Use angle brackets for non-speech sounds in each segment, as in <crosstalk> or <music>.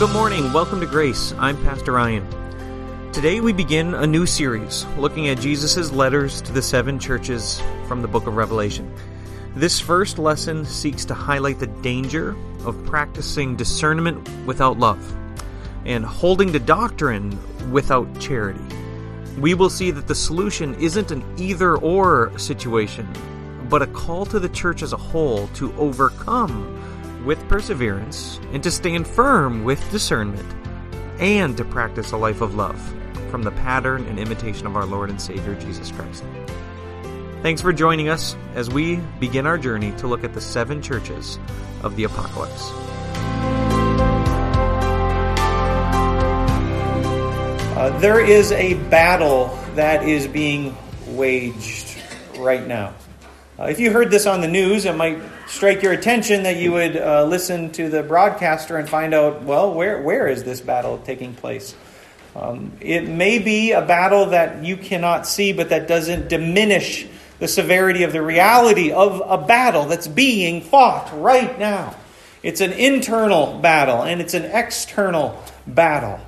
Good morning. Welcome to Grace. I'm Pastor Ryan. Today we begin a new series looking at Jesus' letters to the seven churches from the book of Revelation. This first lesson seeks to highlight the danger of practicing discernment without love and holding to doctrine without charity. We will see that the solution isn't an either or situation, but a call to the church as a whole to overcome with perseverance and to stand firm with discernment and to practice a life of love from the pattern and imitation of our Lord and Savior Jesus Christ. Thanks for joining us as we begin our journey to look at the seven churches of the apocalypse. Uh, there is a battle that is being waged right now. Uh, if you heard this on the news, it might strike your attention that you would uh, listen to the broadcaster and find out, well, where, where is this battle taking place? Um, it may be a battle that you cannot see, but that doesn't diminish the severity of the reality of a battle that's being fought right now. It's an internal battle and it's an external battle.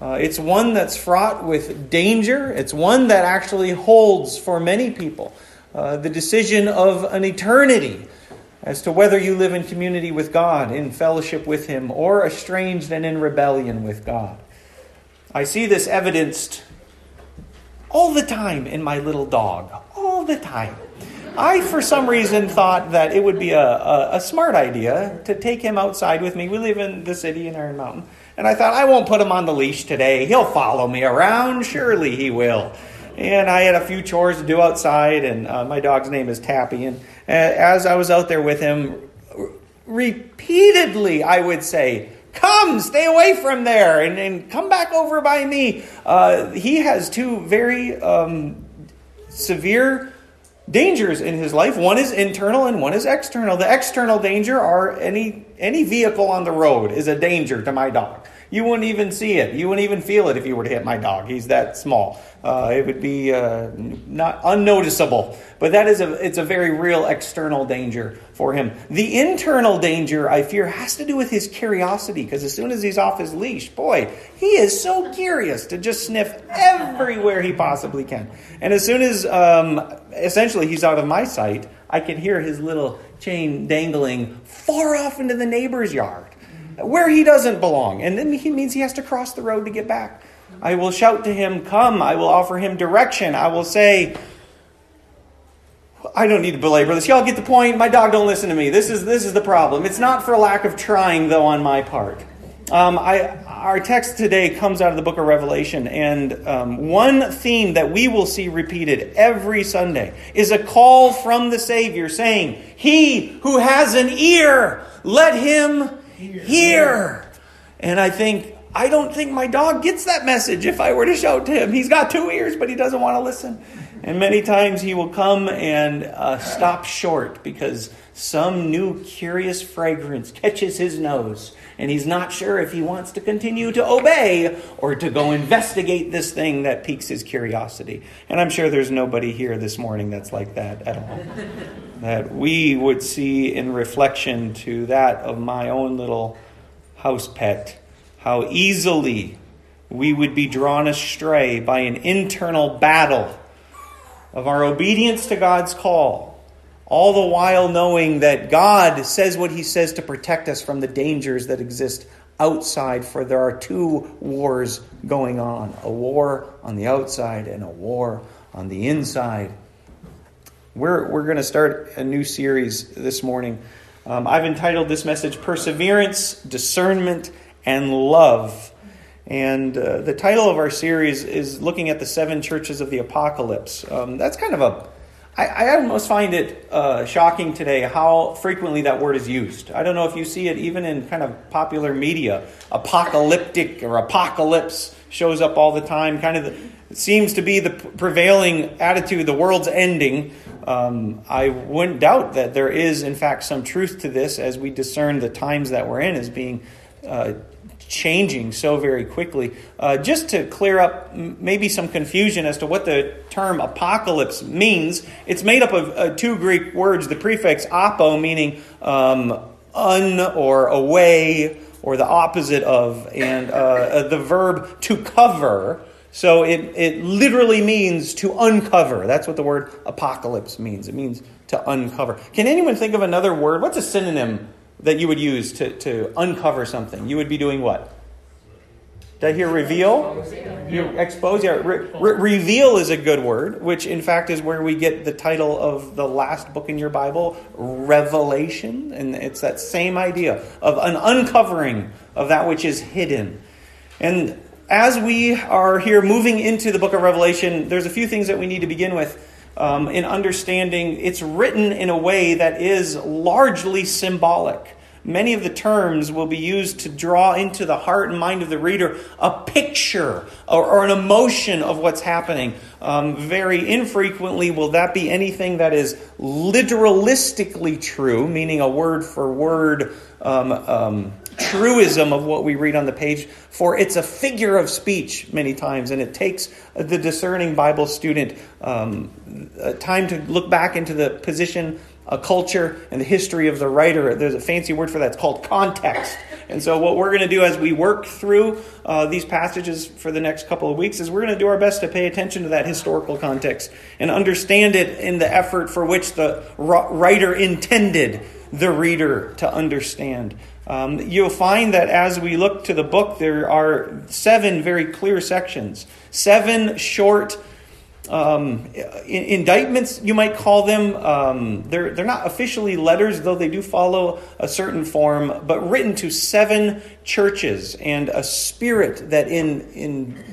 Uh, it's one that's fraught with danger. It's one that actually holds for many people uh, the decision of an eternity as to whether you live in community with God, in fellowship with Him, or estranged and in rebellion with God. I see this evidenced all the time in my little dog. All the time. I, for some reason, thought that it would be a, a, a, smart idea to take him outside with me. We live in the city in Iron Mountain. And I thought, I won't put him on the leash today. He'll follow me around. Surely he will. And I had a few chores to do outside, and uh, my dog's name is Tappy. And uh, as I was out there with him, repeatedly I would say, Come, stay away from there, and, and come back over by me. Uh, he has two very um, severe dangers in his life. One is internal and one is external. The external danger are any any vehicle on the road is a danger to my dog. You wouldn't even see it. You wouldn't even feel it if you were to hit my dog. He's that small. Uh, it would be uh, not unnoticeable. But that is a it's a very real external danger for him. The internal danger, I fear, has to do with his curiosity. Because as soon as he's off his leash, boy, he is so curious to just sniff everywhere he possibly can. And as soon as um, essentially he's out of my sight, I can hear his little chain dangling far off into the neighbor's yard where he doesn't belong. And then he means he has to cross the road to get back. I will shout to him, Come. I will offer him direction. I will say, I don't need to belabor this. Y'all get the point. My dog don't listen to me. This is, this is the problem. It's not for lack of trying, though, on my part. Um, I, our text today comes out of the book of Revelation, and um, one theme that we will see repeated every Sunday is a call from the Savior saying, He who has an ear, let him hear. And I think, I don't think my dog gets that message if I were to shout to him. He's got two ears, but he doesn't want to listen. And many times he will come and uh, stop short because some new curious fragrance catches his nose. And he's not sure if he wants to continue to obey or to go investigate this thing that piques his curiosity. And I'm sure there's nobody here this morning that's like that at all <laughs> that we would see in reflection to that of my own little house pet, how easily we would be drawn astray by an internal battle of our obedience to God's call, all the while knowing that God says what He says to protect us from the dangers that exist outside, for there are two wars going on a war on the outside and a war on the inside. We're, we're going to start a new series this morning. Um, I've entitled this message Perseverance, Discernment, and Love. And uh, the title of our series is looking at the seven churches of the apocalypse. Um, that's kind of a, I, I almost find it uh, shocking today how frequently that word is used. I don't know if you see it even in kind of popular media. Apocalyptic or apocalypse shows up all the time. Kind of the, seems to be the prevailing attitude. The world's ending. Um, I wouldn't doubt that there is, in fact, some truth to this as we discern the times that we're in as being uh, changing so very quickly. Uh, just to clear up maybe some confusion as to what the term apocalypse means, it's made up of uh, two Greek words the prefix apo, meaning um, un or away or the opposite of, and uh, uh, the verb to cover. So it, it literally means to uncover. That's what the word apocalypse means. It means to uncover. Can anyone think of another word? What's a synonym that you would use to, to uncover something? You would be doing what? Did I hear reveal? You expose. Yeah, re- re- reveal is a good word, which in fact is where we get the title of the last book in your Bible, Revelation, and it's that same idea of an uncovering of that which is hidden. And as we are here moving into the book of Revelation, there's a few things that we need to begin with. Um, in understanding it's written in a way that is largely symbolic. Many of the terms will be used to draw into the heart and mind of the reader a picture or, or an emotion of what's happening. Um, very infrequently will that be anything that is literalistically true, meaning a word for word um, um, truism of what we read on the page, for it's a figure of speech many times, and it takes the discerning Bible student um, time to look back into the position a culture and the history of the writer. There's a fancy word for that. It's called context. And so, what we're going to do as we work through uh, these passages for the next couple of weeks is we're going to do our best to pay attention to that historical context and understand it in the effort for which the writer intended the reader to understand. Um, you'll find that as we look to the book, there are seven very clear sections, seven short um, indictments, you might call them. Um, they're, they're not officially letters, though they do follow a certain form, but written to seven churches and a spirit that in, in,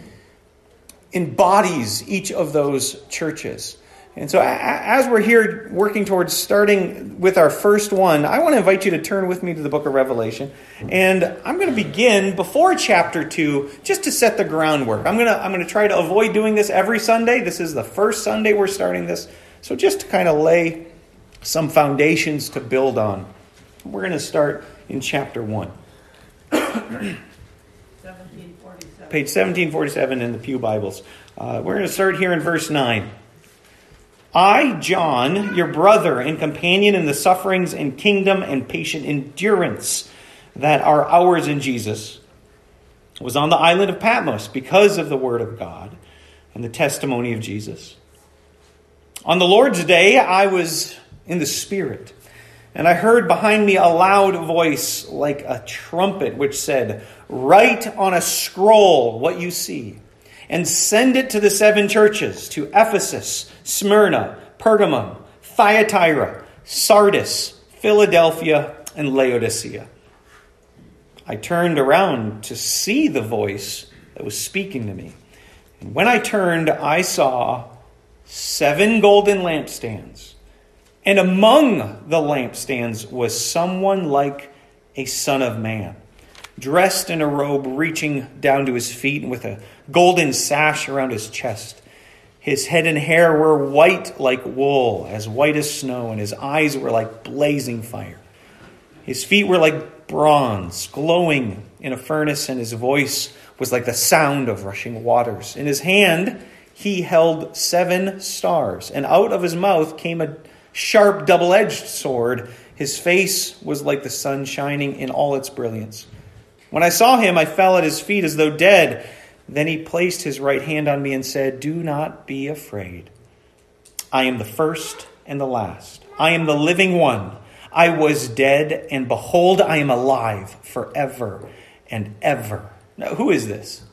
embodies each of those churches. And so, as we're here working towards starting with our first one, I want to invite you to turn with me to the book of Revelation. And I'm going to begin before chapter 2 just to set the groundwork. I'm going to, I'm going to try to avoid doing this every Sunday. This is the first Sunday we're starting this. So, just to kind of lay some foundations to build on, we're going to start in chapter 1. Page 1747 in the Pew Bibles. Uh, we're going to start here in verse 9. I, John, your brother and companion in the sufferings and kingdom and patient endurance that are ours in Jesus, was on the island of Patmos because of the word of God and the testimony of Jesus. On the Lord's day, I was in the Spirit, and I heard behind me a loud voice like a trumpet, which said, Write on a scroll what you see and send it to the seven churches to Ephesus, Smyrna, Pergamum, Thyatira, Sardis, Philadelphia, and Laodicea. I turned around to see the voice that was speaking to me. And when I turned, I saw seven golden lampstands. And among the lampstands was someone like a son of man dressed in a robe reaching down to his feet and with a golden sash around his chest. His head and hair were white like wool, as white as snow, and his eyes were like blazing fire. His feet were like bronze, glowing in a furnace, and his voice was like the sound of rushing waters. In his hand, he held seven stars, and out of his mouth came a sharp double edged sword. His face was like the sun shining in all its brilliance. When I saw him, I fell at his feet as though dead. Then he placed his right hand on me and said, Do not be afraid. I am the first and the last. I am the living one. I was dead, and behold, I am alive forever and ever. Now, who is this?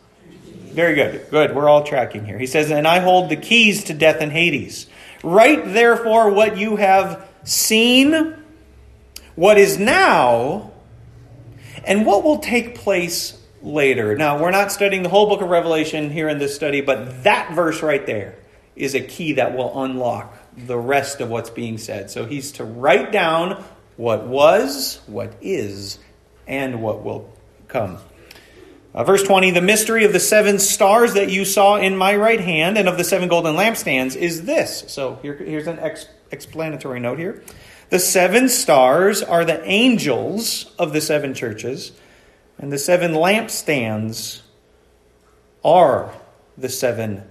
Very good. Good. We're all tracking here. He says, And I hold the keys to death and Hades. Write therefore what you have seen, what is now, and what will take place later. Now, we're not studying the whole book of Revelation here in this study, but that verse right there is a key that will unlock the rest of what's being said. So he's to write down what was, what is, and what will come. Uh, verse 20 The mystery of the seven stars that you saw in my right hand and of the seven golden lampstands is this. So here, here's an ex- explanatory note here. The seven stars are the angels of the seven churches, and the seven lampstands are the seven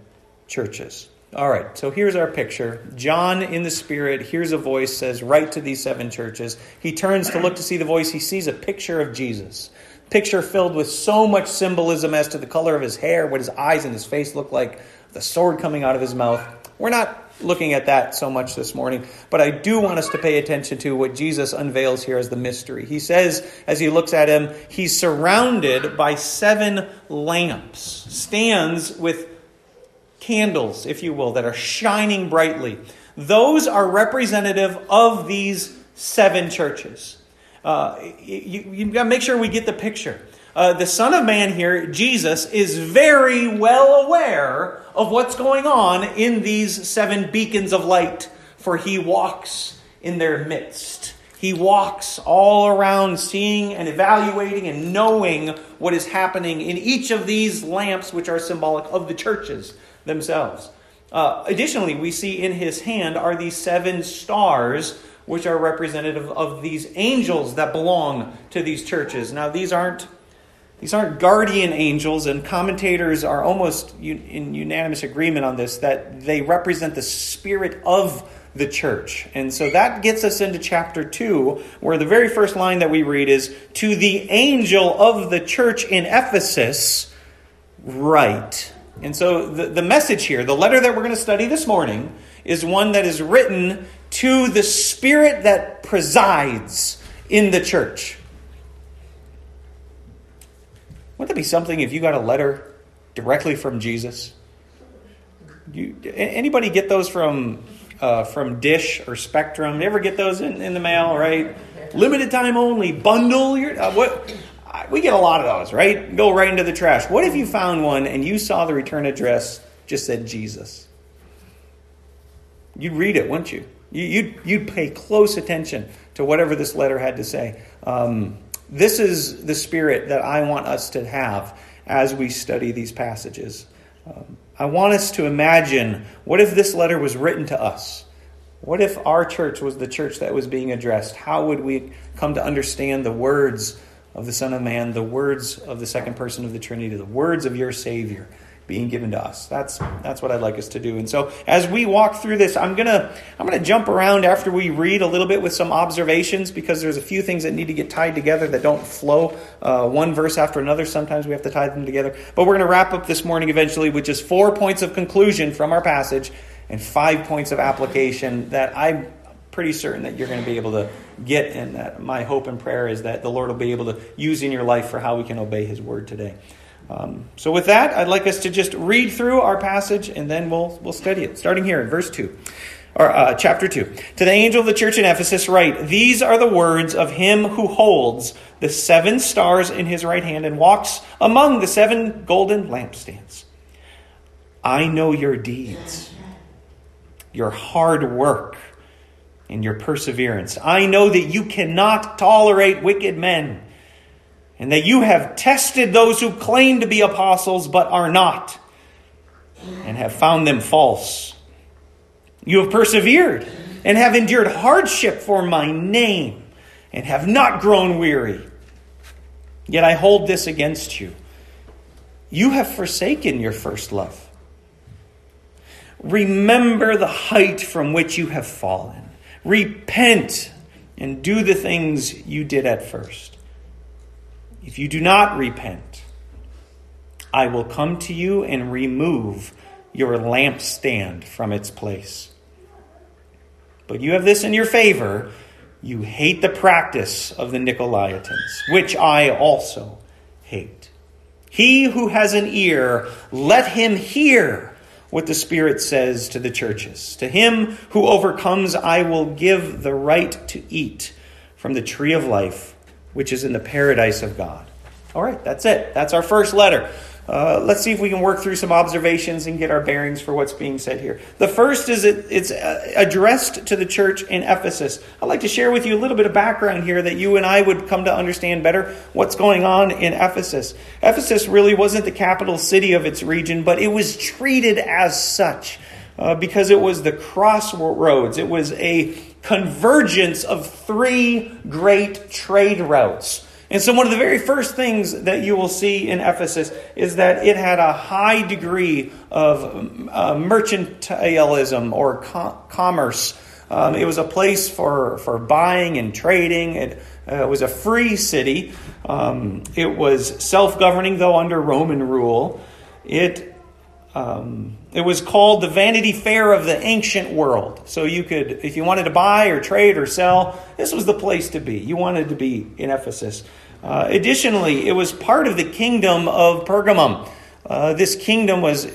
churches. All right, so here's our picture. John in the Spirit hears a voice, says, Write to these seven churches. He turns to look to see the voice. He sees a picture of Jesus. picture filled with so much symbolism as to the color of his hair, what his eyes and his face look like, the sword coming out of his mouth. We're not looking at that so much this morning, but I do want us to pay attention to what Jesus unveils here as the mystery. He says, as he looks at him, he's surrounded by seven lamps, stands with candles, if you will, that are shining brightly. Those are representative of these seven churches. Uh, you, you got to make sure we get the picture. Uh, the Son of Man here, Jesus, is very well aware of what's going on in these seven beacons of light, for he walks in their midst. He walks all around, seeing and evaluating and knowing what is happening in each of these lamps, which are symbolic of the churches themselves. Uh, additionally, we see in his hand are these seven stars, which are representative of these angels that belong to these churches. Now, these aren't these aren't guardian angels, and commentators are almost in unanimous agreement on this that they represent the spirit of the church. And so that gets us into chapter 2, where the very first line that we read is To the angel of the church in Ephesus, write. And so the, the message here, the letter that we're going to study this morning, is one that is written to the spirit that presides in the church. Wouldn't that be something if you got a letter directly from Jesus? You, anybody get those from uh, from Dish or Spectrum? You ever get those in, in the mail? Right, limited time only bundle. Your uh, what? we get a lot of those, right? Go right into the trash. What if you found one and you saw the return address just said Jesus? You'd read it, wouldn't you? You'd, you'd pay close attention to whatever this letter had to say. Um, this is the spirit that I want us to have as we study these passages. Um, I want us to imagine what if this letter was written to us? What if our church was the church that was being addressed? How would we come to understand the words of the Son of Man, the words of the second person of the Trinity, the words of your Savior being given to us. That's that's what I'd like us to do. And so as we walk through this, I'm gonna I'm gonna jump around after we read a little bit with some observations because there's a few things that need to get tied together that don't flow uh, one verse after another. Sometimes we have to tie them together. But we're gonna wrap up this morning eventually with just four points of conclusion from our passage and five points of application that I'm pretty certain that you're going to be able to get and that my hope and prayer is that the lord will be able to use in your life for how we can obey his word today um, so with that i'd like us to just read through our passage and then we'll we'll study it starting here in verse 2 or uh, chapter 2 to the angel of the church in ephesus write these are the words of him who holds the seven stars in his right hand and walks among the seven golden lampstands. I know your deeds your hard work and your perseverance. I know that you cannot tolerate wicked men, and that you have tested those who claim to be apostles but are not, and have found them false. You have persevered and have endured hardship for my name, and have not grown weary. Yet I hold this against you. You have forsaken your first love. Remember the height from which you have fallen. Repent and do the things you did at first. If you do not repent, I will come to you and remove your lampstand from its place. But you have this in your favor you hate the practice of the Nicolaitans, which I also hate. He who has an ear, let him hear what the Spirit says to the churches. To him who overcomes, I will give the right to eat from the tree of life, which is in the paradise of God. All right, that's it. That's our first letter. Uh, let's see if we can work through some observations and get our bearings for what's being said here. The first is it, it's uh, addressed to the church in Ephesus. I'd like to share with you a little bit of background here that you and I would come to understand better what's going on in Ephesus. Ephesus really wasn't the capital city of its region, but it was treated as such uh, because it was the crossroads. It was a convergence of three great trade routes. And so, one of the very first things that you will see in Ephesus is that it had a high degree of uh, or com- commerce. Um, it was a place for, for buying and trading. It, Uh, was a free city. Um, it was self governing, though under Roman rule. It, um, it was called the Vanity Fair of the ancient world. So you could, if you wanted to buy or trade or sell, this was the place to be. You wanted to be in Ephesus. Uh, additionally, it was part of the kingdom of Pergamum. Uh, this kingdom was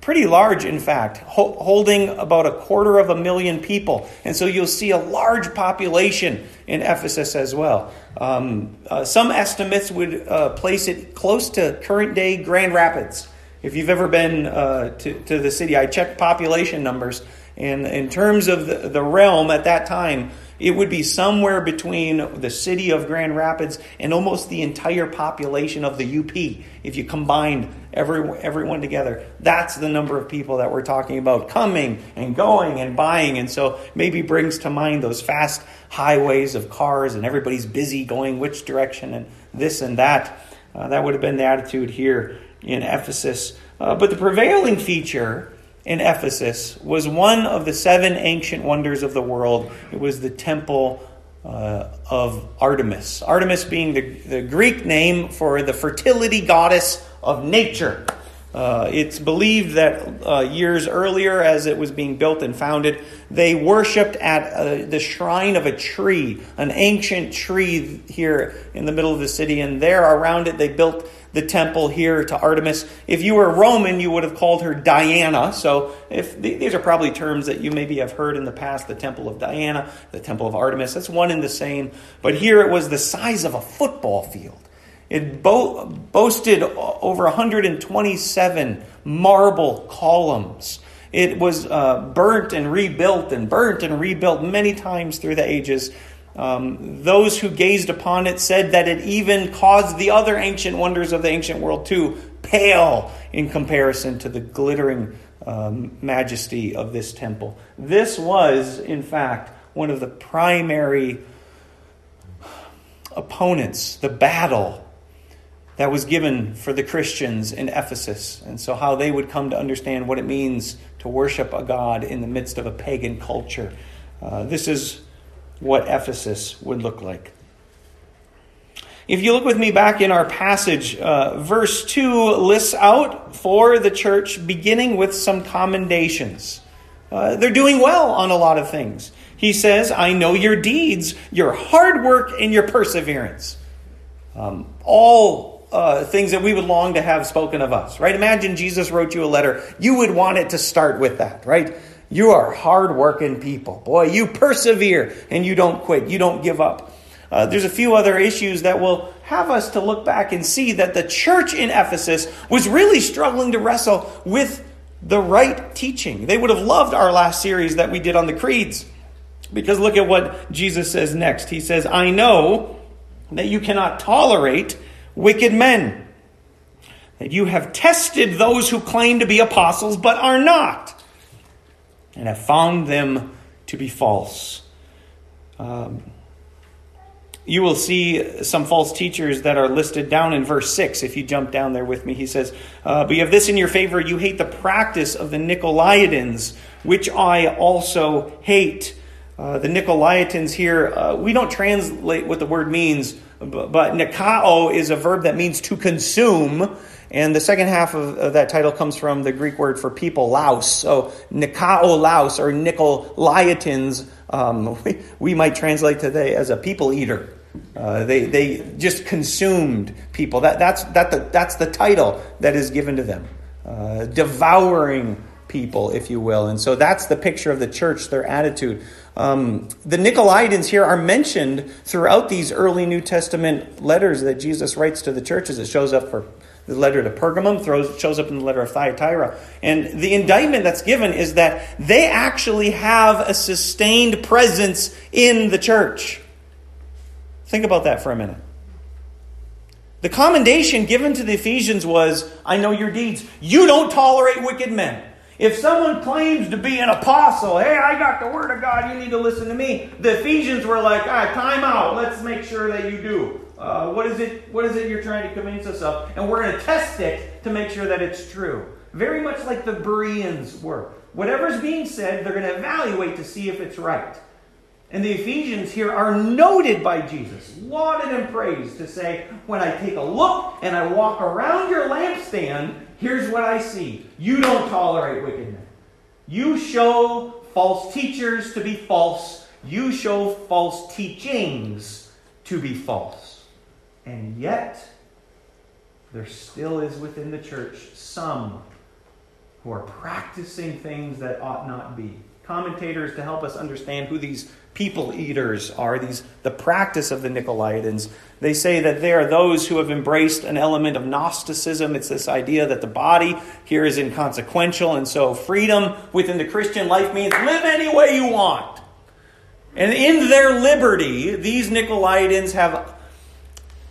pretty large, in fact, ho- holding about a quarter of a million people. And so you'll see a large population in Ephesus as well. Um, uh, some estimates would uh, place it close to current day Grand Rapids. If you've ever been uh, to, to the city, I checked population numbers. And in terms of the, the realm at that time, it would be somewhere between the city of Grand Rapids and almost the entire population of the UP if you combined every, everyone together. That's the number of people that we're talking about coming and going and buying. And so maybe brings to mind those fast highways of cars and everybody's busy going which direction and this and that. Uh, that would have been the attitude here in Ephesus. Uh, but the prevailing feature in Ephesus was one of the seven ancient wonders of the world. It was the temple uh, of Artemis. Artemis being the, the Greek name for the fertility goddess of nature. Uh, it's believed that uh, years earlier, as it was being built and founded, they worshipped at uh, the shrine of a tree, an ancient tree here in the middle of the city. And there around it, they built the temple here to Artemis. If you were Roman, you would have called her Diana. So if these are probably terms that you maybe have heard in the past the temple of Diana, the temple of Artemis. That's one and the same. But here it was the size of a football field. It bo- boasted over 127 marble columns. It was uh, burnt and rebuilt and burnt and rebuilt many times through the ages. Um, those who gazed upon it said that it even caused the other ancient wonders of the ancient world to pale in comparison to the glittering um, majesty of this temple. This was, in fact, one of the primary opponents, the battle that was given for the Christians in Ephesus, and so how they would come to understand what it means to worship a God in the midst of a pagan culture. Uh, this is what Ephesus would look like. If you look with me back in our passage, uh, verse 2 lists out for the church, beginning with some commendations. Uh, they're doing well on a lot of things. He says, I know your deeds, your hard work, and your perseverance. Um, all uh, things that we would long to have spoken of us, right? Imagine Jesus wrote you a letter. You would want it to start with that, right? You are hardworking people. Boy, you persevere and you don't quit. You don't give up. Uh, there's a few other issues that will have us to look back and see that the church in Ephesus was really struggling to wrestle with the right teaching. They would have loved our last series that we did on the creeds. Because look at what Jesus says next. He says, I know that you cannot tolerate wicked men. That you have tested those who claim to be apostles but are not, and have found them to be false. Um, you will see some false teachers that are listed down in verse 6. If you jump down there with me, he says, uh, But you have this in your favor you hate the practice of the Nicolaitans, which I also hate. Uh, the Nicolaitans here, uh, we don't translate what the word means but nikao is a verb that means to consume. And the second half of, of, that title comes from the Greek word for people, laos. So nikao laos or Nicolaitans, um, <laughs> we, we, might translate today as a people eater. Uh, they, they just consumed people. That, that's, that the, that's the title that is given to them. Uh, devouring people, if you will. And so that's the picture of the church, their attitude. Um, the Nicolaitans here are mentioned throughout these early New Testament letters that Jesus writes to the churches. It shows up for the letter to Pergamum, throws, shows up in the letter of Thyatira. And the indictment that's given is that they actually have a sustained presence in the church. Think about that for a minute. The commendation given to the Ephesians was I know your deeds. You don't tolerate wicked men. If someone claims to be an apostle, hey, I got the word of God, you need to listen to me. The Ephesians were like, all right, time out. Let's make sure that you do. Uh, what is it? What is it you're trying to convince us of? And we're going to test it to make sure that it's true. Very much like the Bereans were. Whatever's being said, they're going to evaluate to see if it's right. And the Ephesians here are noted by Jesus, lauded and praised to say, when I take a look and I walk around your lampstand, here's what I see. You don't tolerate wickedness. You show false teachers to be false. You show false teachings to be false. And yet, there still is within the church some who are practicing things that ought not be. Commentators to help us understand who these people eaters are, these the practice of the Nicolaitans. They say that they are those who have embraced an element of Gnosticism. It's this idea that the body here is inconsequential, and so freedom within the Christian life means live any way you want. And in their liberty, these Nicolaitans have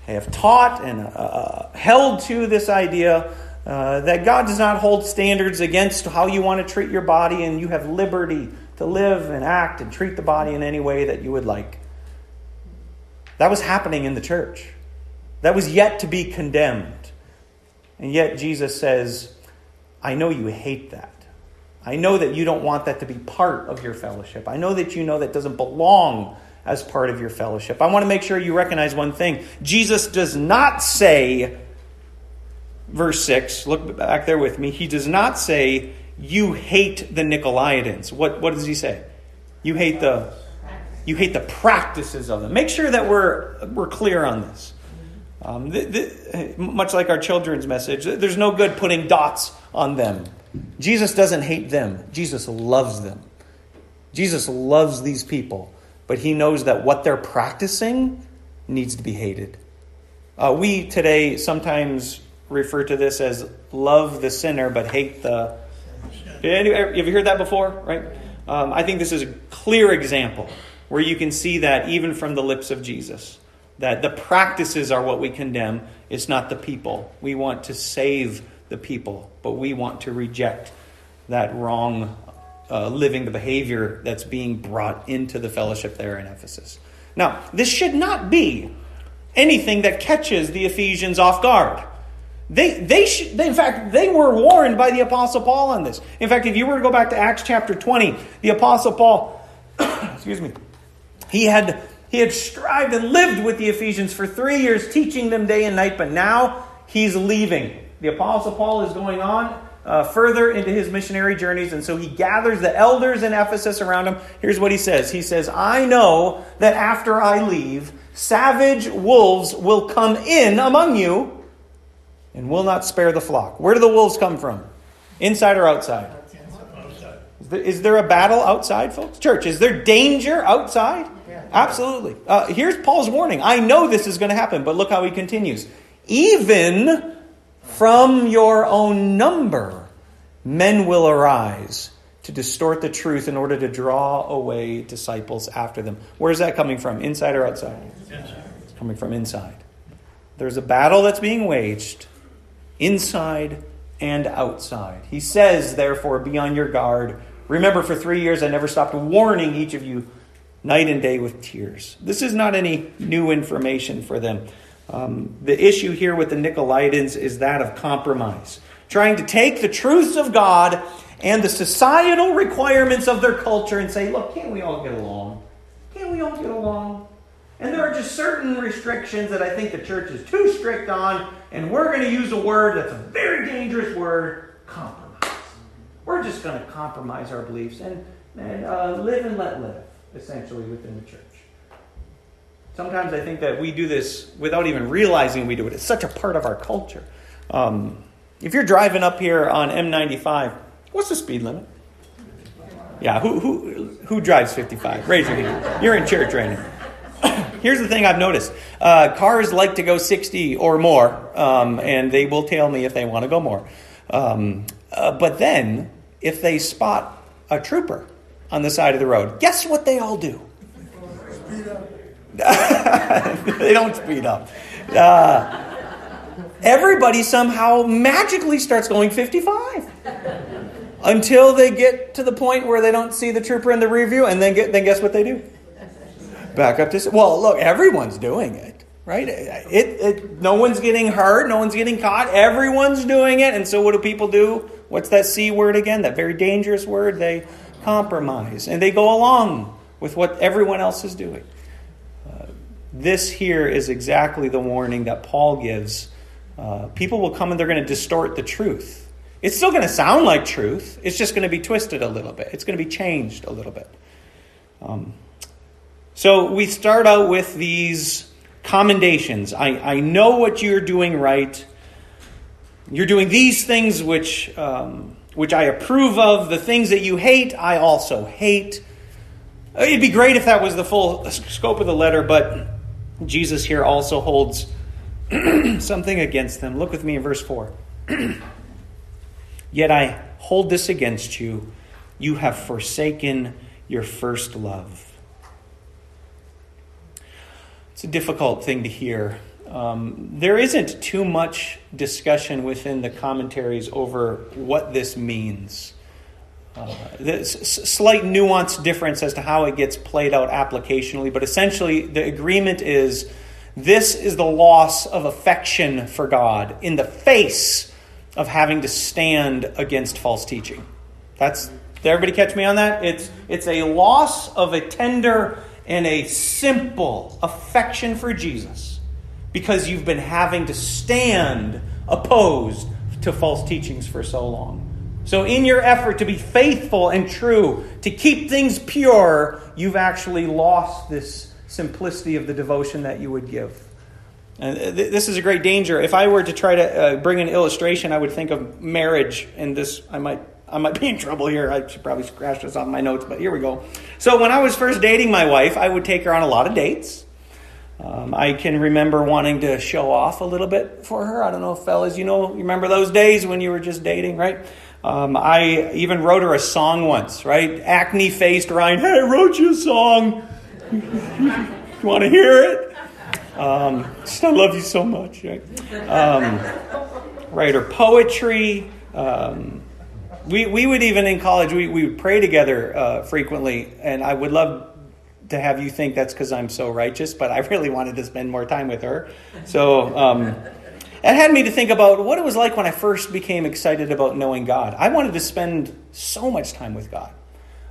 have taught and uh, uh, held to this idea uh, that God does not hold standards against how you want to treat your body, and you have liberty to live and act and treat the body in any way that you would like. That was happening in the church. That was yet to be condemned. And yet Jesus says, I know you hate that. I know that you don't want that to be part of your fellowship. I know that you know that doesn't belong as part of your fellowship. I want to make sure you recognize one thing. Jesus does not say, verse 6, look back there with me, he does not say, you hate the Nicolaitans. What, what does he say? You hate the you hate the practices of them. Make sure that we're we're clear on this. Um, much like our children's message, there's no good putting dots on them. Jesus doesn't hate them. Jesus loves them. Jesus loves these people but he knows that what they're practicing needs to be hated. Uh, we today sometimes refer to this as love the sinner but hate the. Have you heard that before? Right? Um, I think this is a clear example where you can see that even from the lips of Jesus. That the practices are what we condemn, it's not the people. We want to save the people, but we want to reject that wrong uh, living the behavior that's being brought into the fellowship there in Ephesus. Now, this should not be anything that catches the Ephesians off guard. They, they, should, they, in fact, they were warned by the Apostle Paul on this. In fact, if you were to go back to Acts chapter 20, the Apostle Paul, <coughs> excuse me, he had, he had strived and lived with the Ephesians for three years, teaching them day and night, but now he's leaving. The Apostle Paul is going on uh, further into his missionary journeys, and so he gathers the elders in Ephesus around him. Here's what he says He says, I know that after I leave, savage wolves will come in among you and will not spare the flock. Where do the wolves come from? Inside or outside? Is there a battle outside, folks? Church, is there danger outside? Absolutely. Uh, here's Paul's warning. I know this is going to happen, but look how he continues. Even from your own number, men will arise to distort the truth in order to draw away disciples after them. Where is that coming from? Inside or outside? Inside. It's coming from inside. There's a battle that's being waged inside and outside. He says, therefore, be on your guard. Remember, for three years I never stopped warning each of you night and day with tears. This is not any new information for them. Um, the issue here with the Nicolaitans is that of compromise, trying to take the truths of God and the societal requirements of their culture and say, look, can't we all get along? Can't we all get along? And there are just certain restrictions that I think the church is too strict on, and we're going to use a word that's a very dangerous word compromise. We're just going to compromise our beliefs and, and uh, live and let live, essentially, within the church. Sometimes I think that we do this without even realizing we do it. It's such a part of our culture. Um, if you're driving up here on M95, what's the speed limit? Yeah, who, who, who drives 55? Raise your hand. You're in church right now. Here's the thing I've noticed uh, cars like to go 60 or more, um, and they will tell me if they want to go more. Um, uh, but then, if they spot a trooper on the side of the road, guess what they all do? <laughs> they don't speed up. Uh, everybody somehow magically starts going 55 until they get to the point where they don't see the trooper in the rear view, and then get, then guess what they do? Back up to well, look, everyone's doing it, right? It, it, no one's getting hurt, no one's getting caught, everyone's doing it, and so what do people do? What's that C word again? That very dangerous word? They compromise and they go along with what everyone else is doing. Uh, this here is exactly the warning that Paul gives. Uh, people will come and they're going to distort the truth. It's still going to sound like truth, it's just going to be twisted a little bit, it's going to be changed a little bit. Um, so we start out with these commendations. I, I know what you're doing right. You're doing these things which, um, which I approve of. The things that you hate, I also hate. It'd be great if that was the full scope of the letter, but Jesus here also holds <clears throat> something against them. Look with me in verse 4. <clears throat> Yet I hold this against you. You have forsaken your first love. It's a difficult thing to hear. Um, there isn't too much discussion within the commentaries over what this means. Uh, there's slight nuance difference as to how it gets played out applicationally, but essentially the agreement is this is the loss of affection for God in the face of having to stand against false teaching. That's did everybody catch me on that? It's it's a loss of a tender and a simple affection for Jesus because you've been having to stand opposed to false teachings for so long. So, in your effort to be faithful and true, to keep things pure, you've actually lost this simplicity of the devotion that you would give. And this is a great danger. If I were to try to uh, bring an illustration, I would think of marriage, and this I might I might be in trouble here. I should probably scratch this off my notes, but here we go. So, when I was first dating my wife, I would take her on a lot of dates. Um, I can remember wanting to show off a little bit for her. I don't know, fellas, you know, you remember those days when you were just dating, right? Um, I even wrote her a song once, right? Acne faced Ryan, hey, I wrote you a song. you want to hear it? Um, I love you so much, right? Um, write her poetry. Um, we, we would even in college, we, we would pray together uh, frequently, and I would love to have you think that's because I'm so righteous, but I really wanted to spend more time with her. So um, it had me to think about what it was like when I first became excited about knowing God. I wanted to spend so much time with God.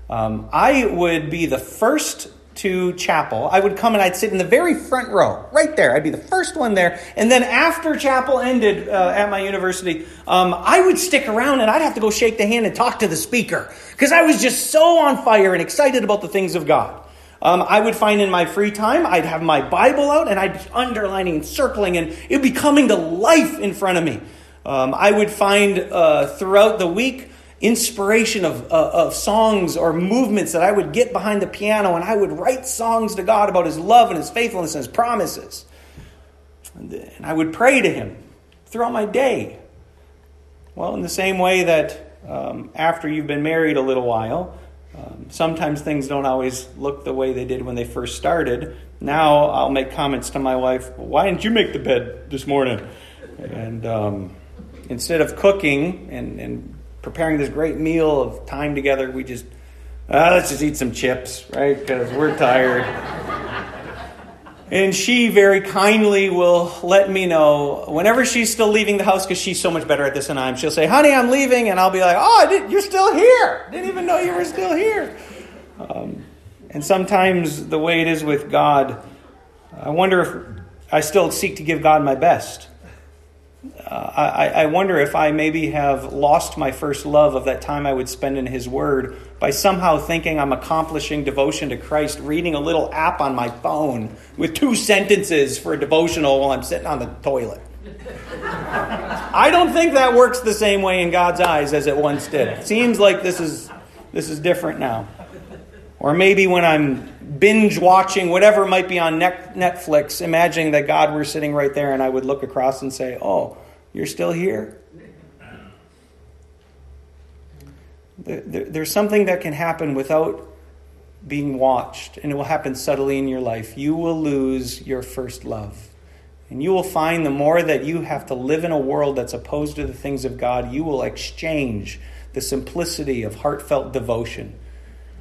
Um, I would be the first to chapel. I would come and I'd sit in the very front row, right there. I'd be the first one there. And then after chapel ended uh, at my university, um, I would stick around and I'd have to go shake the hand and talk to the speaker because I was just so on fire and excited about the things of God. Um, I would find in my free time, I'd have my Bible out and I'd be underlining and circling, and it'd be coming to life in front of me. Um, I would find uh, throughout the week inspiration of, uh, of songs or movements that I would get behind the piano, and I would write songs to God about His love and His faithfulness and His promises. And I would pray to Him throughout my day. Well, in the same way that um, after you've been married a little while, um, sometimes things don't always look the way they did when they first started. Now I'll make comments to my wife, Why didn't you make the bed this morning? And um, instead of cooking and, and, preparing this great meal of time together, we just, uh, let's just eat some chips, right? Because we're tired. And she very kindly will let me know whenever she's still leaving the house because she's so much better at this than I am. She'll say, "Honey, I'm leaving," and I'll be like, "Oh, you're still here! Didn't even know you were still here." Um, and sometimes the way it is with God, I wonder if I still seek to give God my best. Uh, I, I wonder if I maybe have lost my first love of that time I would spend in His Word by somehow thinking I'm accomplishing devotion to Christ, reading a little app on my phone with two sentences for a devotional while I'm sitting on the toilet. <laughs> I don't think that works the same way in God's eyes as it once did. It seems like this is this is different now. Or maybe when I'm binge watching whatever might be on Netflix, imagining that God were sitting right there and I would look across and say, Oh, you're still here? There's something that can happen without being watched, and it will happen subtly in your life. You will lose your first love. And you will find the more that you have to live in a world that's opposed to the things of God, you will exchange the simplicity of heartfelt devotion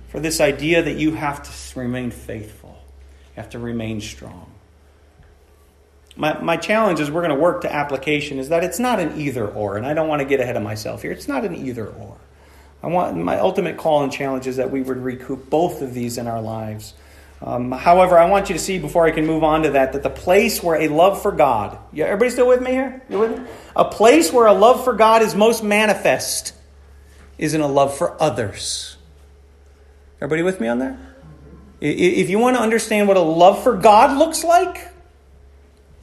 for this idea that you have to remain faithful, you have to remain strong. My, my challenge as we're going to work to application is that it's not an either or, and I don't want to get ahead of myself here. It's not an either or. I want my ultimate call and challenge is that we would recoup both of these in our lives. Um, however, I want you to see before I can move on to that that the place where a love for God, yeah, everybody still with me here? You with me? A place where a love for God is most manifest is in a love for others. Everybody with me on that? If you want to understand what a love for God looks like,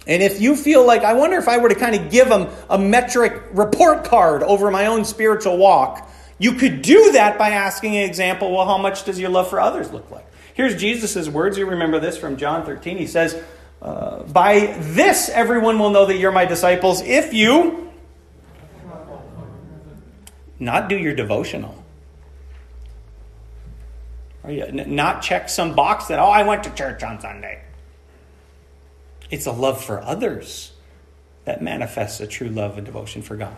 and if you feel like, I wonder if I were to kind of give them a metric report card over my own spiritual walk, you could do that by asking an example well, how much does your love for others look like? Here's Jesus' words. You remember this from John 13. He says, uh, By this everyone will know that you're my disciples if you not do your devotional. Not check some box that, oh, I went to church on Sunday. It's a love for others that manifests a true love and devotion for God.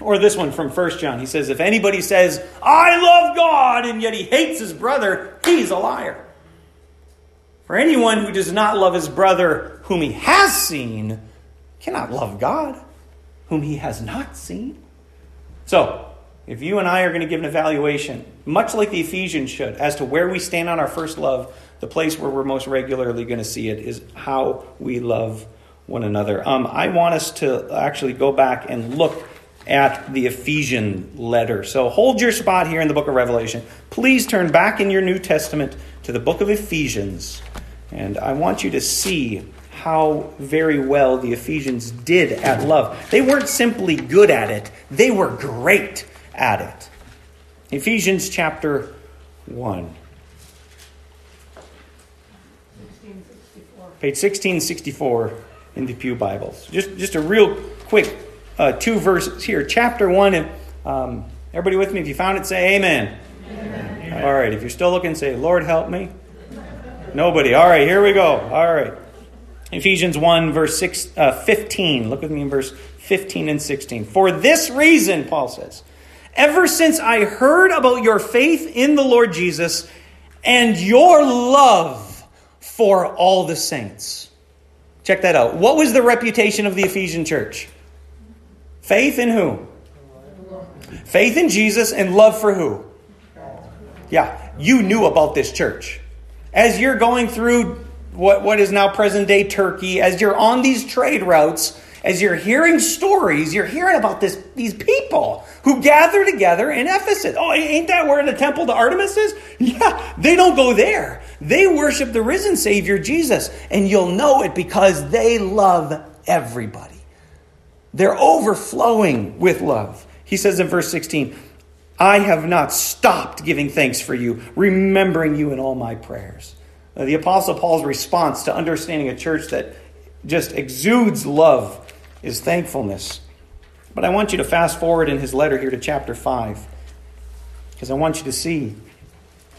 Or this one from 1 John. He says, If anybody says, I love God, and yet he hates his brother, he's a liar. For anyone who does not love his brother whom he has seen cannot love God whom he has not seen. So, if you and I are going to give an evaluation, much like the Ephesians should, as to where we stand on our first love, the place where we're most regularly going to see it is how we love one another. Um, I want us to actually go back and look at the Ephesian letter. So hold your spot here in the book of Revelation. Please turn back in your New Testament to the book of Ephesians. And I want you to see how very well the Ephesians did at love. They weren't simply good at it, they were great at it. Ephesians chapter 1. Page 1664 in the Pew Bibles. Just, just a real quick uh, two verses here. Chapter 1. And, um, everybody with me? If you found it, say amen. amen. All right. If you're still looking, say, Lord, help me. Nobody. All right. Here we go. All right. Ephesians 1, verse six, uh, 15. Look with me in verse 15 and 16. For this reason, Paul says, ever since I heard about your faith in the Lord Jesus and your love for all the saints. Check that out. What was the reputation of the Ephesian church? Faith in who? Faith in Jesus and love for who? Yeah, you knew about this church. As you're going through what, what is now present day Turkey, as you're on these trade routes, as you're hearing stories, you're hearing about this, these people who gather together in Ephesus. Oh, ain't that where the temple to Artemis is? Yeah, they don't go there. They worship the risen Savior Jesus, and you'll know it because they love everybody. They're overflowing with love. He says in verse 16, I have not stopped giving thanks for you, remembering you in all my prayers. the Apostle Paul's response to understanding a church that just exudes love is thankfulness. But I want you to fast forward in his letter here to chapter 5, because I want you to see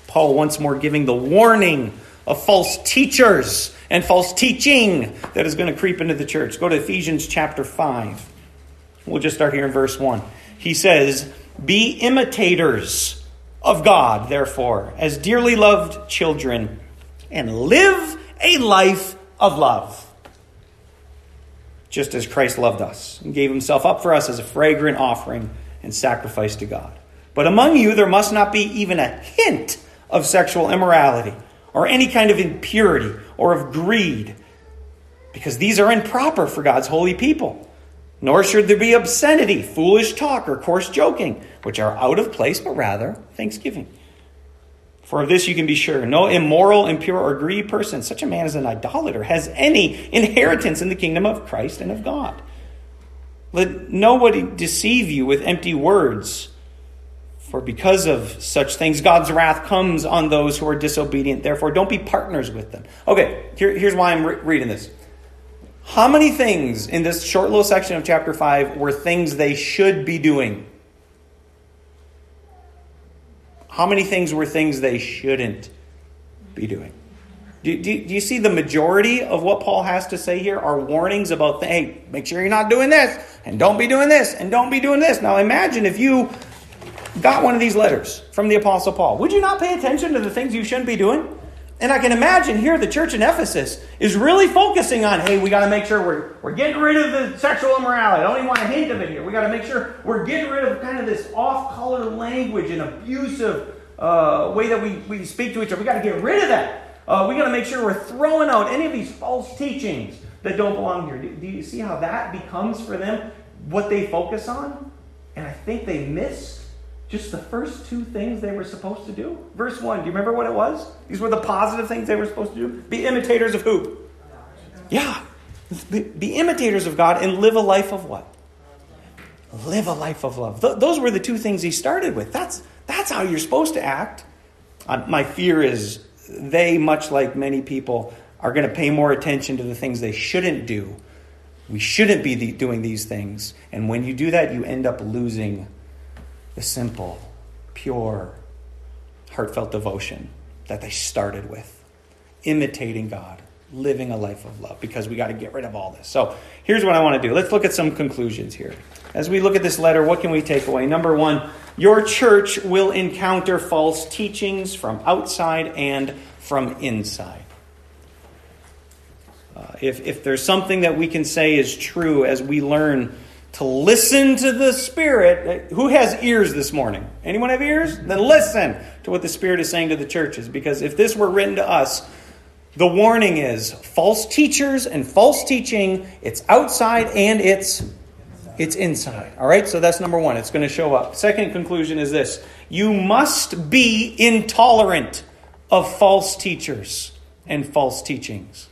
Paul once more giving the warning of false teachers and false teaching that is going to creep into the church. Go to Ephesians chapter 5. We'll just start here in verse 1. He says, Be imitators of God, therefore, as dearly loved children, and live a life of love just as Christ loved us and gave himself up for us as a fragrant offering and sacrifice to God. But among you there must not be even a hint of sexual immorality or any kind of impurity or of greed, because these are improper for God's holy people. Nor should there be obscenity, foolish talk, or coarse joking, which are out of place, but rather thanksgiving. For of this you can be sure no immoral, impure, or greedy person, such a man as an idolater, has any inheritance in the kingdom of Christ and of God. Let nobody deceive you with empty words. For because of such things, God's wrath comes on those who are disobedient. Therefore, don't be partners with them. Okay, here, here's why I'm re- reading this. How many things in this short little section of chapter 5 were things they should be doing? How many things were things they shouldn't be doing? Do, do, do, you see the majority of what Paul has to say here are warnings about, hey, make sure you're not doing this, and don't be doing this, and don't be doing this. Now imagine if you got one of these letters from the Apostle Paul. Would you not pay attention to the things you shouldn't be doing? And I can imagine here the church in Ephesus is really focusing on, hey, we got to make sure we're, we're getting rid of the sexual immorality. I don't even want a hint of it here. We got to make sure we're getting rid of kind of this off color language and abusive uh, way that we, we speak to each other. We got to get rid of that. Uh, we got to make sure we're throwing out any of these false teachings that don't belong here. Do, do you see how that becomes for them what they focus on? And I think they miss just the first two things they were supposed to do? Verse 1, do you remember what it was? These were the positive things they were supposed to do. Be imitators of who? Yeah. Be, be imitators of God and live a life of what? Live a life of love. Th- those were the two things he started with. That's, that's how you're supposed to act. Uh, my fear is they, much like many people, are going to pay more attention to the things they shouldn't do. We shouldn't be the, doing these things. And when you do that, you end up losing the simple, pure, heartfelt devotion that they started with, imitating God, living a life of love, because we got to get rid of all this. So here's what I want to do. Let's look at some conclusions here. As we look at this letter, what can we take away? Number one, your church will encounter false teachings from outside and from inside. Uh, if, if there's something that we can say is true as we learn to listen to the Spirit. Who has ears this morning? Anyone have ears? Then listen to what the Spirit is saying to the churches. Because if this were written to us, the warning is false teachers and false teaching. It's outside and it's it's inside. All right? So that's number 1. It's going to show up. Second conclusion is this. You must be intolerant of false teachers and false teachings.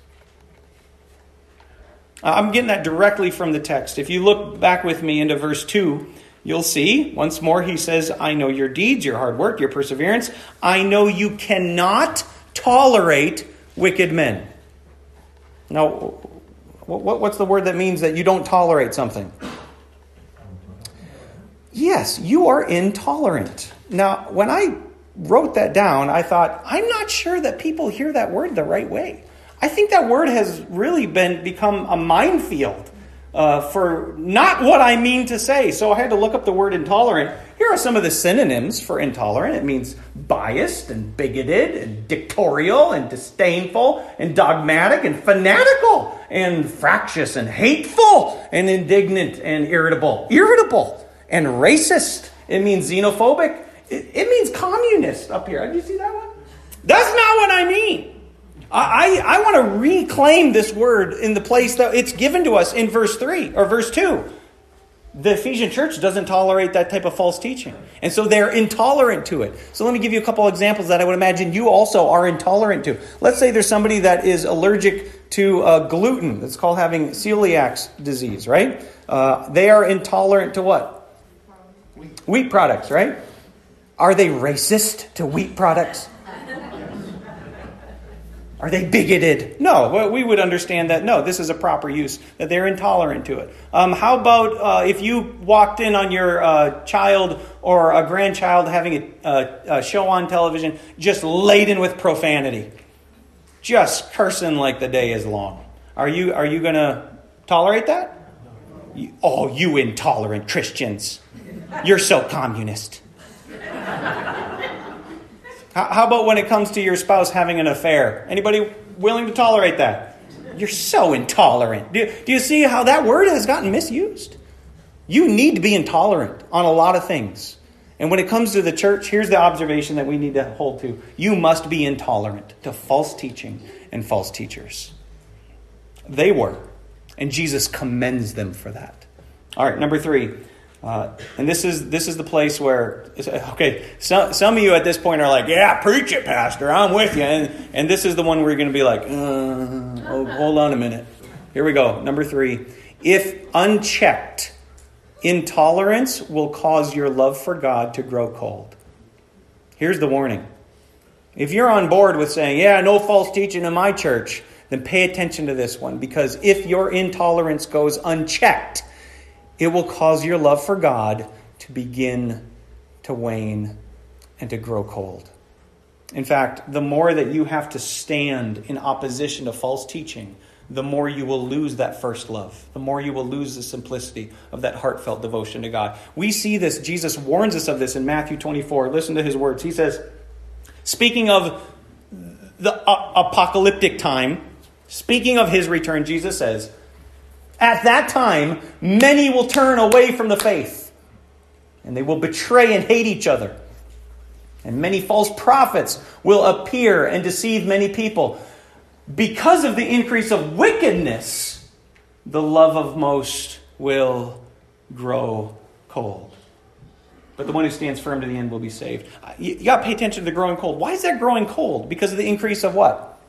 Uh, I'm getting that directly from the text. If you look back with me into verse 2, you'll see once more he says, I know your deeds, your hard work, your perseverance. I know you cannot tolerate wicked men. Now, what's the word that means that you don't tolerate something? Yes, you are intolerant. Now, when I wrote that down, I thought, I'm not sure that people hear that word the right way. I think that word has really been become a minefield uh, for not what I mean to say. So I had to look up the word intolerant. Here are some of the synonyms for intolerant. It means biased and bigoted and dictatorial and disdainful and dogmatic and fanatical and fractious and hateful and indignant and irritable. Irritable and racist. It means xenophobic. It, it means communist up here. Did you see that one? That's not what I mean. I, I want to reclaim this word in the place that it's given to us in verse 3 or verse 2. The Ephesian church doesn't tolerate that type of false teaching. And so they're intolerant to it. So let me give you a couple examples that I would imagine you also are intolerant to. Let's say there's somebody that is allergic to uh, gluten. That's called having celiac disease, right? Uh, they are intolerant to what? Wheat products, right? Are they racist to wheat products? Are they bigoted? No, we would understand that. No, this is a proper use, that they're intolerant to it. Um, how about uh, if you walked in on your uh, child or a grandchild having a, a, a, show on television just laden with profanity, just cursing like the day is long? Are you, are you going to tolerate that? Oh, you intolerant Christians. You're so communist. How about when it comes to your spouse having an affair? Anybody willing to tolerate that? You're so intolerant. Do, do you see how that word has gotten misused? You need to be intolerant on a lot of things. And when it comes to the church, here's the observation that we need to hold to. You must be intolerant to false teaching and false teachers. They were. And Jesus commends them for that. All right, number three. Uh, and this is this is the place where okay, some some of you at this point are like, yeah, preach it, pastor. I'm with you. And and this is the one where you're going to be like, uh, oh, hold on a minute. Here we go. Number three. If unchecked, intolerance will cause your love for God to grow cold. Here's the warning. If you're on board with saying, yeah, no false teaching in my church, then pay attention to this one because if your intolerance goes unchecked, it will cause your love for God to begin to wane and to grow cold. In fact, the more that you have to stand in opposition to false teaching, the more you will lose that first love, the more you will lose the simplicity of that heartfelt devotion to God. We see this, Jesus warns us of this in Matthew 24. Listen to his words. He says, speaking of the apocalyptic time, speaking of his return, Jesus says, At that time, many will turn away from the faith, and they will betray and hate each other. And many false prophets will appear and deceive many people. Because of the increase of wickedness, the love of most will grow cold. But the one who stands firm to the end will be saved. Uh, you, you got to pay attention to the growing cold. Why is that growing cold? Because of the increase of what?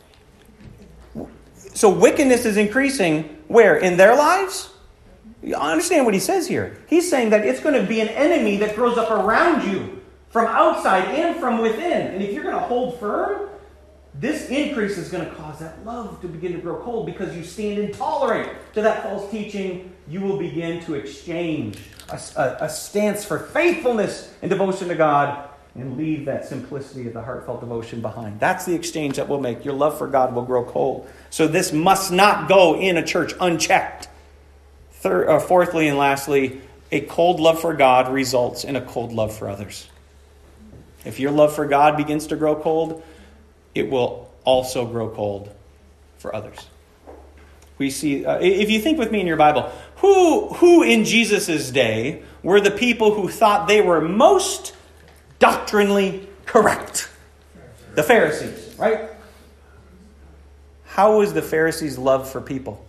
So wickedness is increasing where? In their lives? You understand what he says here. He's saying that it's going to be an enemy that grows up around you from outside and from within. And if you're going to hold firm, this increase is going to cause that love to begin to grow cold because you stand intolerant to that false teaching. You will begin to exchange a, a, a, stance for faithfulness and devotion to God and leave that simplicity of the heartfelt devotion behind. That's the exchange that we'll make. Your love for God will grow cold. So this must not go in a church unchecked. Third, uh, fourthly and lastly, a cold love for God results in a cold love for others. If your love for God begins to grow cold, it will also grow cold for others. We see, uh, if you think with me in your Bible, who, who in Jesus' day were the people who thought they were most doctrinally correct? The Pharisees, right? How was the Pharisees' love for people?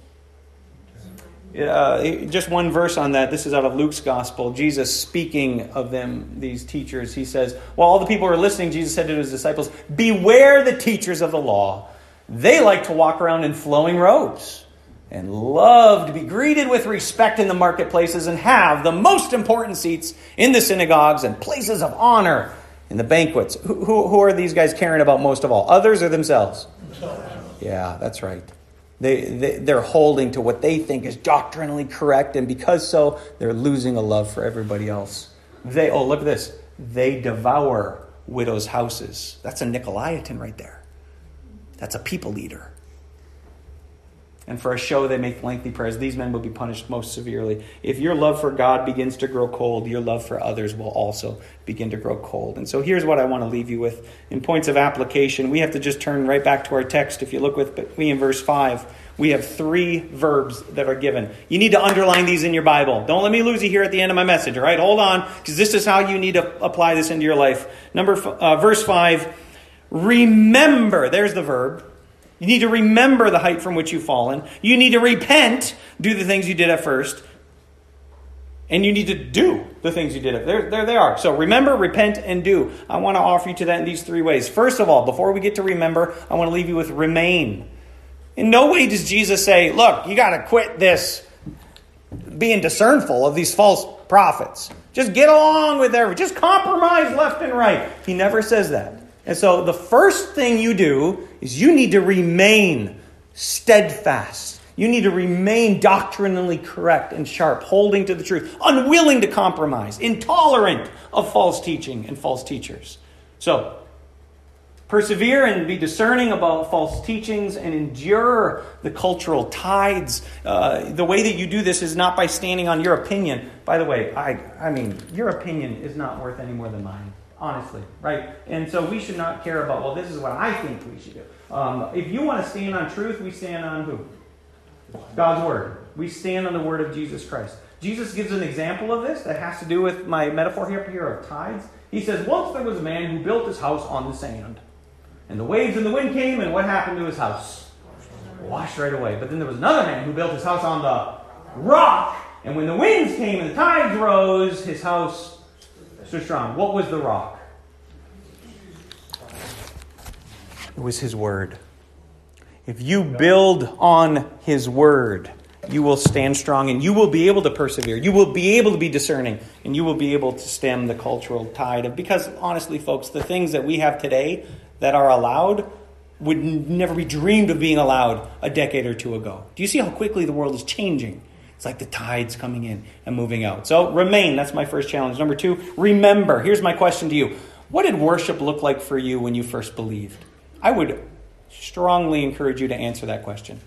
Uh, just one verse on that. This is out of Luke's gospel. Jesus speaking of them, these teachers, he says, While all the people were listening, Jesus said to his disciples, Beware the teachers of the law. They like to walk around in flowing robes and love to be greeted with respect in the marketplaces and have the most important seats in the synagogues and places of honor in the banquets. Who, who, who are these guys caring about most of all? Others or themselves? Yeah, that's right. They, they, they're holding to what they think is doctrinally correct, and because so, they're losing a love for everybody else. They, oh, look at this. They devour widows' houses. That's a Nicolaitan right there. That's a people leader and for a show they make lengthy prayers. These men will be punished most severely. If your love for God begins to grow cold, your love for others will also begin to grow cold. And so here's what I want to leave you with. In points of application, we have to just turn right back to our text. If you look with me in verse 5, we have three verbs that are given. You need to underline these in your Bible. Don't let me lose you here at the end of my message, all right? Hold on, because this is how you need to apply this into your life. Number uh, verse 5, remember, there's the verb you need to remember the height from which you've fallen. You need to repent, do the things you did at first. And you need to do the things you did. At, there, there they are. So remember, repent, and do. I want to offer you to that in these three ways. First of all, before we get to remember, I want to leave you with remain. In no way does Jesus say, look, you got to quit this being discernful of these false prophets. Just get along with everything. Just compromise left and right. He never says that. And so the first thing you do is you need to remain steadfast. You need to remain doctrinally correct and sharp, holding to the truth, unwilling to compromise, intolerant of false teaching and false teachers. So, persevere and be discerning about false teachings and endure the cultural tides. Uh, the way that you do this is not by standing on your opinion. By the way, I, I mean, your opinion is not worth any more than mine honestly, right? And so we should not care about, well, this is what I think we should do. Um, if you want to stand on truth, we stand on who? God's Word. We stand on the Word of Jesus Christ. Jesus gives an example of this that has to do with my metaphor here, here of tides. He says, Once there was a man who built his house on the sand. And the waves and the wind came, and what happened to his house? Washed right away. But then there was another man who built his house on the rock. And when the winds came and the tides rose, his house stood strong. What was the rock? It was his word. If you build on his word, you will stand strong and you will be able to persevere. You will be able to be discerning and you will be able to stem the cultural tide of because honestly folks, the things that we have today that are allowed would never be dreamed of being allowed a decade or two ago. Do you see how quickly the world is changing? It's like the tides coming in and moving out. So remain. That's my first challenge. Number two, remember. Here's my question to you What did worship look like for you when you first believed? I would strongly encourage you to answer that question.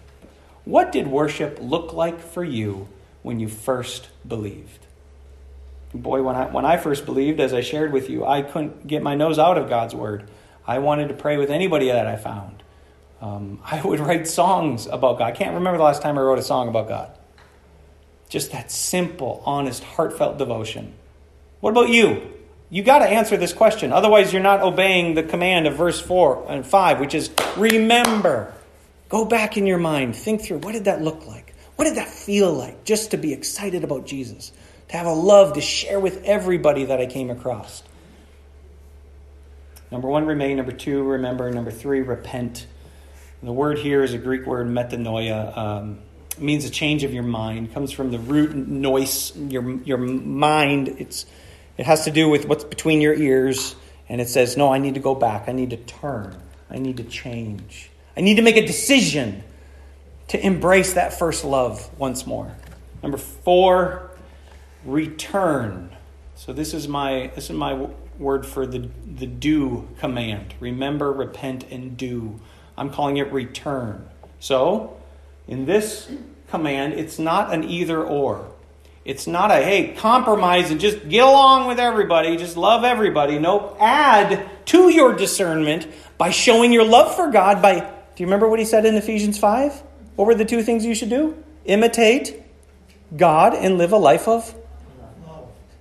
What did worship look like for you when you first believed? Boy, when I, when I first believed, as I shared with you, I couldn't get my nose out of God's Word. I wanted to pray with anybody that I found. Um, <laughs> I would write songs about God. I can't remember the last time I wrote a song about God. Just that simple, honest, heartfelt devotion. What about you? You got to answer this question. Otherwise, you're not obeying the command of verse 4 and 5, which is remember. Go back in your mind. Think through what did that look like? What did that feel like just to be excited about Jesus? To have a love to share with everybody that I came across. Number one, remain. Number two, remember. Number three, repent. The word here is a Greek word, metanoia. Um, means a change of your mind. Comes from the root nous, your, your mind. It's, it has to do with what's between your ears. And it says, no, I need to go back. I need to turn. I need to change. I need to make a decision to embrace that first love once more. Number four, return. So this is my this is my word for the, the do command. Remember, repent, and do. I'm calling it return. So, in this command, it's not an either or. It's not a, hey, compromise and just get along with everybody, just love everybody. Nope. Add to your discernment by showing your love for God by, do you remember what he said in Ephesians 5? What were the two things you should do? Imitate God and live a life of.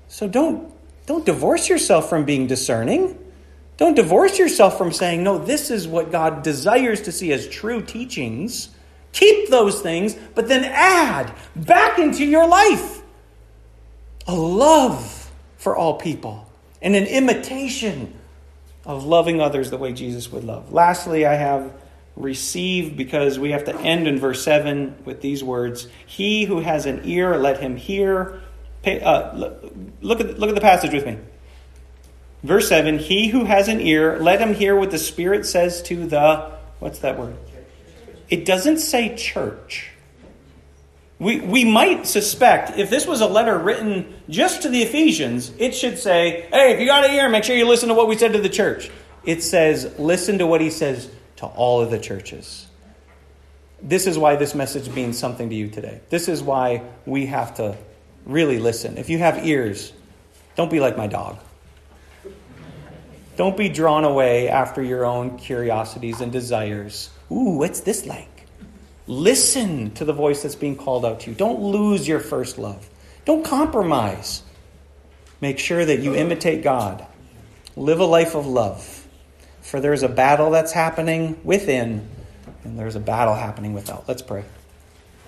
So don't don't divorce yourself from being discerning. Don't divorce yourself from saying, no, this is what God desires to see as true teachings. Keep those things, but then add back into your life a love for all people and an imitation of loving others the way Jesus would love. Lastly, I have received because we have to end in verse 7 with these words He who has an ear, let him hear uh, look, at, look at the passage with me. Verse 7 He who has an ear, let him hear what the Spirit says to the. What's that word? It doesn't say church. We, we might suspect if this was a letter written just to the Ephesians, it should say, hey, if you got an ear, make sure you listen to what we said to the church. It says, listen to what he says to all of the churches. This is why this message means something to you today. This is why we have to Really listen. If you have ears, don't be like my dog. Don't be drawn away after your own curiosities and desires. Ooh, what's this like? Listen to the voice that's being called out to you. Don't lose your first love. Don't compromise. Make sure that you imitate God. Live a life of love. For there's a battle that's happening within, and there's a battle happening without. Let's pray.